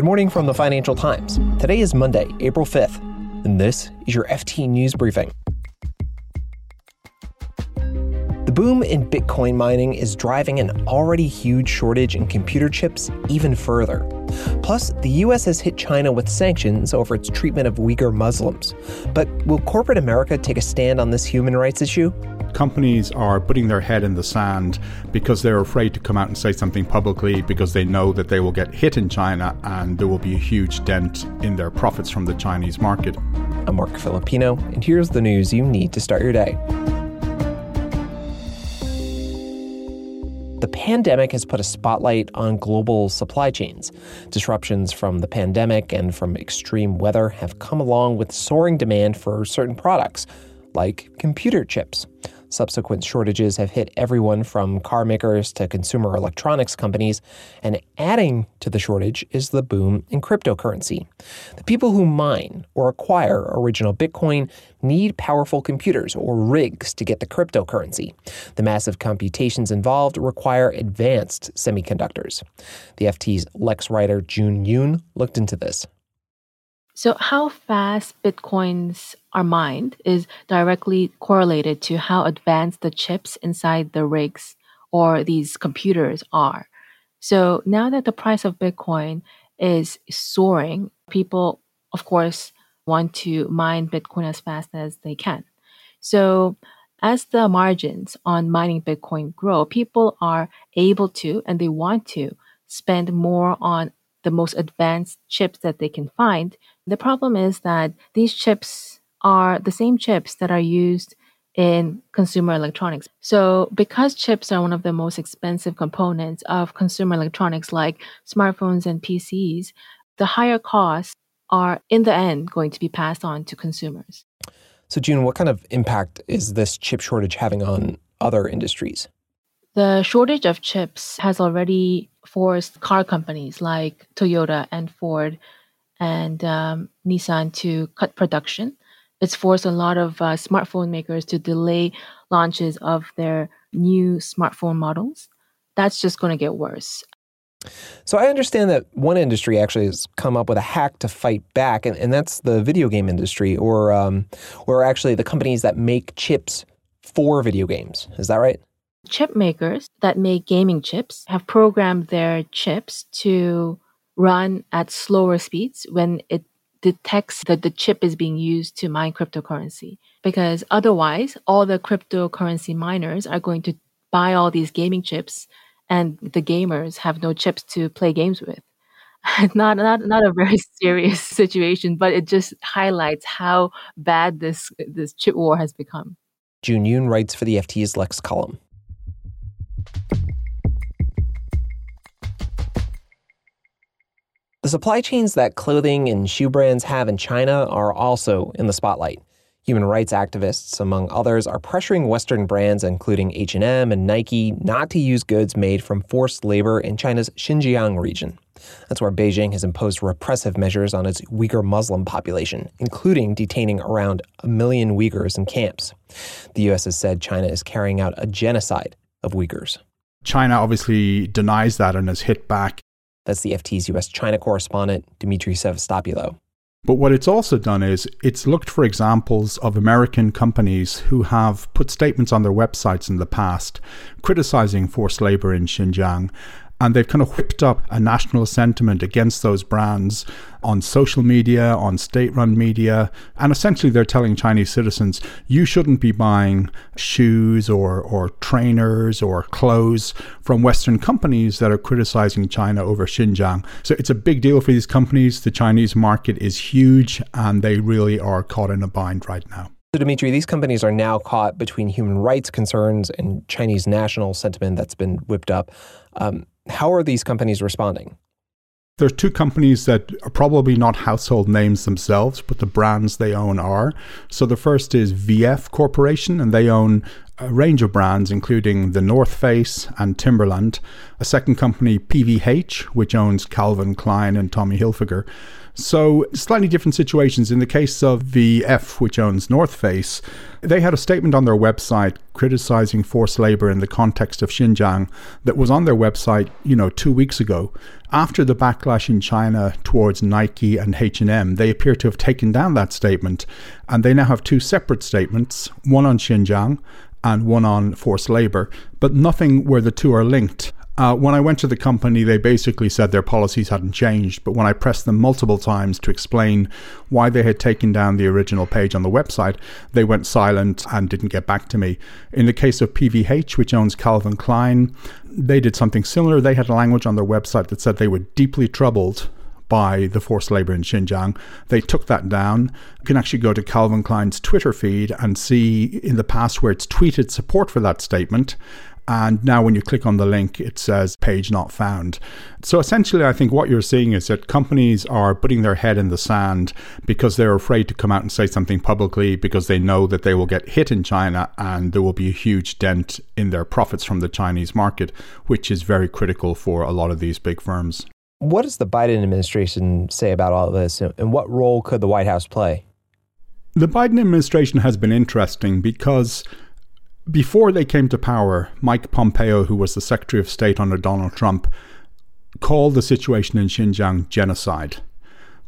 Good morning from the Financial Times. Today is Monday, April 5th, and this is your FT News Briefing. The boom in Bitcoin mining is driving an already huge shortage in computer chips even further. Plus, the US has hit China with sanctions over its treatment of Uyghur Muslims. But will corporate America take a stand on this human rights issue? companies are putting their head in the sand because they're afraid to come out and say something publicly because they know that they will get hit in China and there will be a huge dent in their profits from the Chinese market. I'm Marc Filippino, and here's the news you need to start your day. The pandemic has put a spotlight on global supply chains. Disruptions from the pandemic and from extreme weather have come along with soaring demand for certain products, like computer chips. Subsequent shortages have hit everyone from car makers to consumer electronics companies, and adding to the shortage is the boom in cryptocurrency. The people who mine or acquire original Bitcoin need powerful computers or rigs to get the cryptocurrency. The massive computations involved require advanced semiconductors. The FT's Lex writer June Yoon looked into this. So, how fast bitcoins are mined is directly correlated to how advanced the chips inside the rigs or these computers are. So, now that the price of Bitcoin is soaring, people, of course, want to mine Bitcoin as fast as they can. So, as the margins on mining Bitcoin grow, people are able to and they want to spend more on the most advanced chips that they can find. The problem is that these chips are the same chips that are used in consumer electronics. So, because chips are one of the most expensive components of consumer electronics like smartphones and PCs, the higher costs are in the end going to be passed on to consumers. So, June, what kind of impact is this chip shortage having on other industries? The shortage of chips has already forced car companies like Toyota and Ford and um, Nissan to cut production. It's forced a lot of uh, smartphone makers to delay launches of their new smartphone models. That's just going to get worse. So I understand that one industry actually has come up with a hack to fight back, and, and that's the video game industry, or um, or actually the companies that make chips for video games. Is that right? Chip makers that make gaming chips have programmed their chips to run at slower speeds when it detects that the chip is being used to mine cryptocurrency. Because otherwise, all the cryptocurrency miners are going to buy all these gaming chips, and the gamers have no chips to play games with. not not not a very serious situation, but it just highlights how bad this this chip war has become. June Yoon writes for the FT's Lex column. Supply chains that clothing and shoe brands have in China are also in the spotlight. Human rights activists, among others, are pressuring Western brands, including H&M and Nike, not to use goods made from forced labor in China's Xinjiang region. That's where Beijing has imposed repressive measures on its Uyghur Muslim population, including detaining around a million Uyghurs in camps. The U.S. has said China is carrying out a genocide of Uyghurs. China obviously denies that and has hit back. That's the FT's U.S. China correspondent, Demetri Sevastopulo. But what it's also done is it's looked for examples of American companies who have put statements on their websites in the past criticizing forced labor in Xinjiang and they've kind of whipped up a national sentiment against those brands on social media, on state run media. And essentially, they're telling Chinese citizens, you shouldn't be buying shoes or, or trainers or clothes from Western companies that are criticizing China over Xinjiang. So it's a big deal for these companies. The Chinese market is huge, and they really are caught in a bind right now. So, Demetri, these companies are now caught between human rights concerns and Chinese national sentiment that's been whipped up. Um, how are these companies responding? There's two companies that are probably not household names themselves, but the brands they own are. So the first is VF Corporation, and they own a range of brands, including the North Face and Timberland, a second company, PVH, which owns Calvin Klein and Tommy Hilfiger. So, slightly different situations. In the case of VF, which owns North Face, they had a statement on their website criticizing forced labor in the context of Xinjiang that was on their website, you know, two weeks ago. After the backlash in China towards Nike and H&M, they appear to have taken down that statement, and they now have two separate statements, one on Xinjiang and one on forced labor, but nothing where the two are linked. Uh, when I went to the company, they basically said their policies hadn't changed. But when I pressed them multiple times to explain why they had taken down the original page on the website, they went silent and didn't get back to me. In the case of PVH, which owns Calvin Klein, they did something similar. They had language on their website that said they were deeply troubled by the forced labor in Xinjiang. They took that down. You can actually go to Calvin Klein's Twitter feed and see in the past where it's tweeted support for that statement. And now, when you click on the link, it says page not found. So, essentially, I think what you're seeing is that companies are putting their head in the sand because they're afraid to come out and say something publicly because they know that they will get hit in China and there will be a huge dent in their profits from the Chinese market, which is very critical for a lot of these big firms. What does the Biden administration say about all of this, and what role could the White House play? The Biden administration has been interesting because before they came to power, Mike Pompeo, who was the Secretary of State under Donald Trump, called the situation in Xinjiang genocide.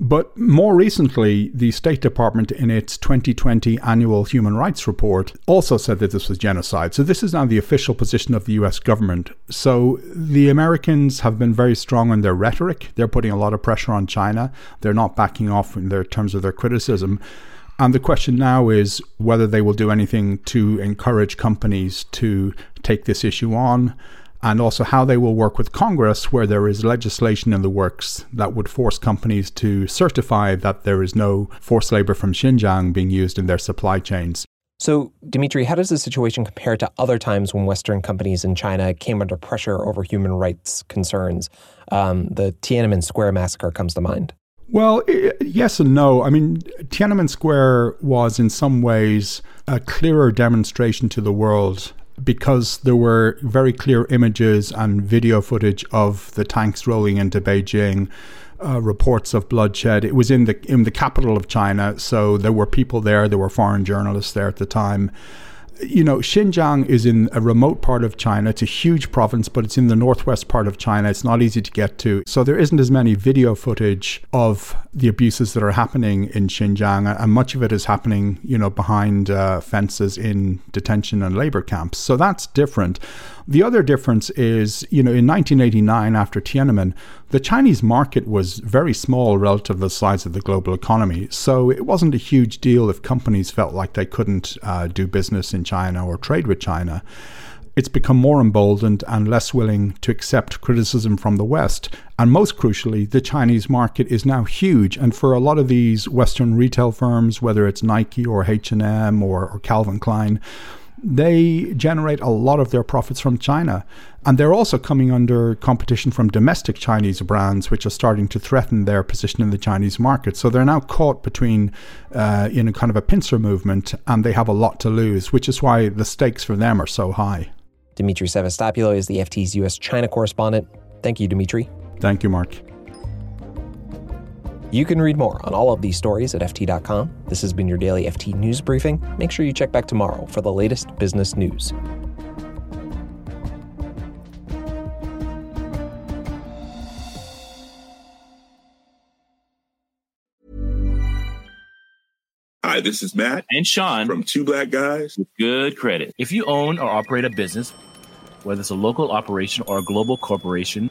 But more recently, the State Department, in its 2020 annual human rights report, also said that this was genocide. So, this is now the official position of the US government. So, the Americans have been very strong in their rhetoric. They're putting a lot of pressure on China. They're not backing off in their terms of their criticism. And the question now is whether they will do anything to encourage companies to take this issue on, and also how they will work with Congress, where there is legislation in the works that would force companies to certify that there is no forced labor from Xinjiang being used in their supply chains. So, Demetri, how does the situation compare to other times when Western companies in China came under pressure over human rights concerns? Um, the Tiananmen Square massacre comes to mind. Well, yes and no. I mean, Tiananmen Square was in some ways a clearer demonstration to the world because there were very clear images and video footage of the tanks rolling into Beijing. Uh, reports of bloodshed. It was in the in the capital of China, so there were people there. There were foreign journalists there at the time, you know, Xinjiang is in a remote part of China. It's a huge province, but it's in the northwest part of China. It's not easy to get to. So there isn't as many video footage of the abuses that are happening in Xinjiang, and much of it is happening, you know, behind uh, fences in detention and labor camps. So that's different. The other difference is, you know, in 1989, after Tiananmen, the Chinese market was very small relative to the size of the global economy. So it wasn't a huge deal if companies felt like they couldn't uh, do business in China or trade with China it's become more emboldened and less willing to accept criticism from the West. And most crucially, the Chinese market is now huge. And for a lot of these Western retail firms, whether it's Nike or H&M or, or Calvin Klein, they generate a lot of their profits from China. And they're also coming under competition from domestic Chinese brands, which are starting to threaten their position in the Chinese market. So they're now caught between, uh, in a kind of a pincer movement, and they have a lot to lose, which is why the stakes for them are so high. Demetri Sevastopulo is the FT's U.S. China correspondent. Thank you, Demetri. Thank you, Marc. You can read more on all of these stories at FT.com. This has been your daily FT News Briefing. Make sure you check back tomorrow for the latest business news. Hi, this is Matt and Sean from Two Black Guys with Good Credit. If you own or operate a business, whether it's a local operation or a global corporation,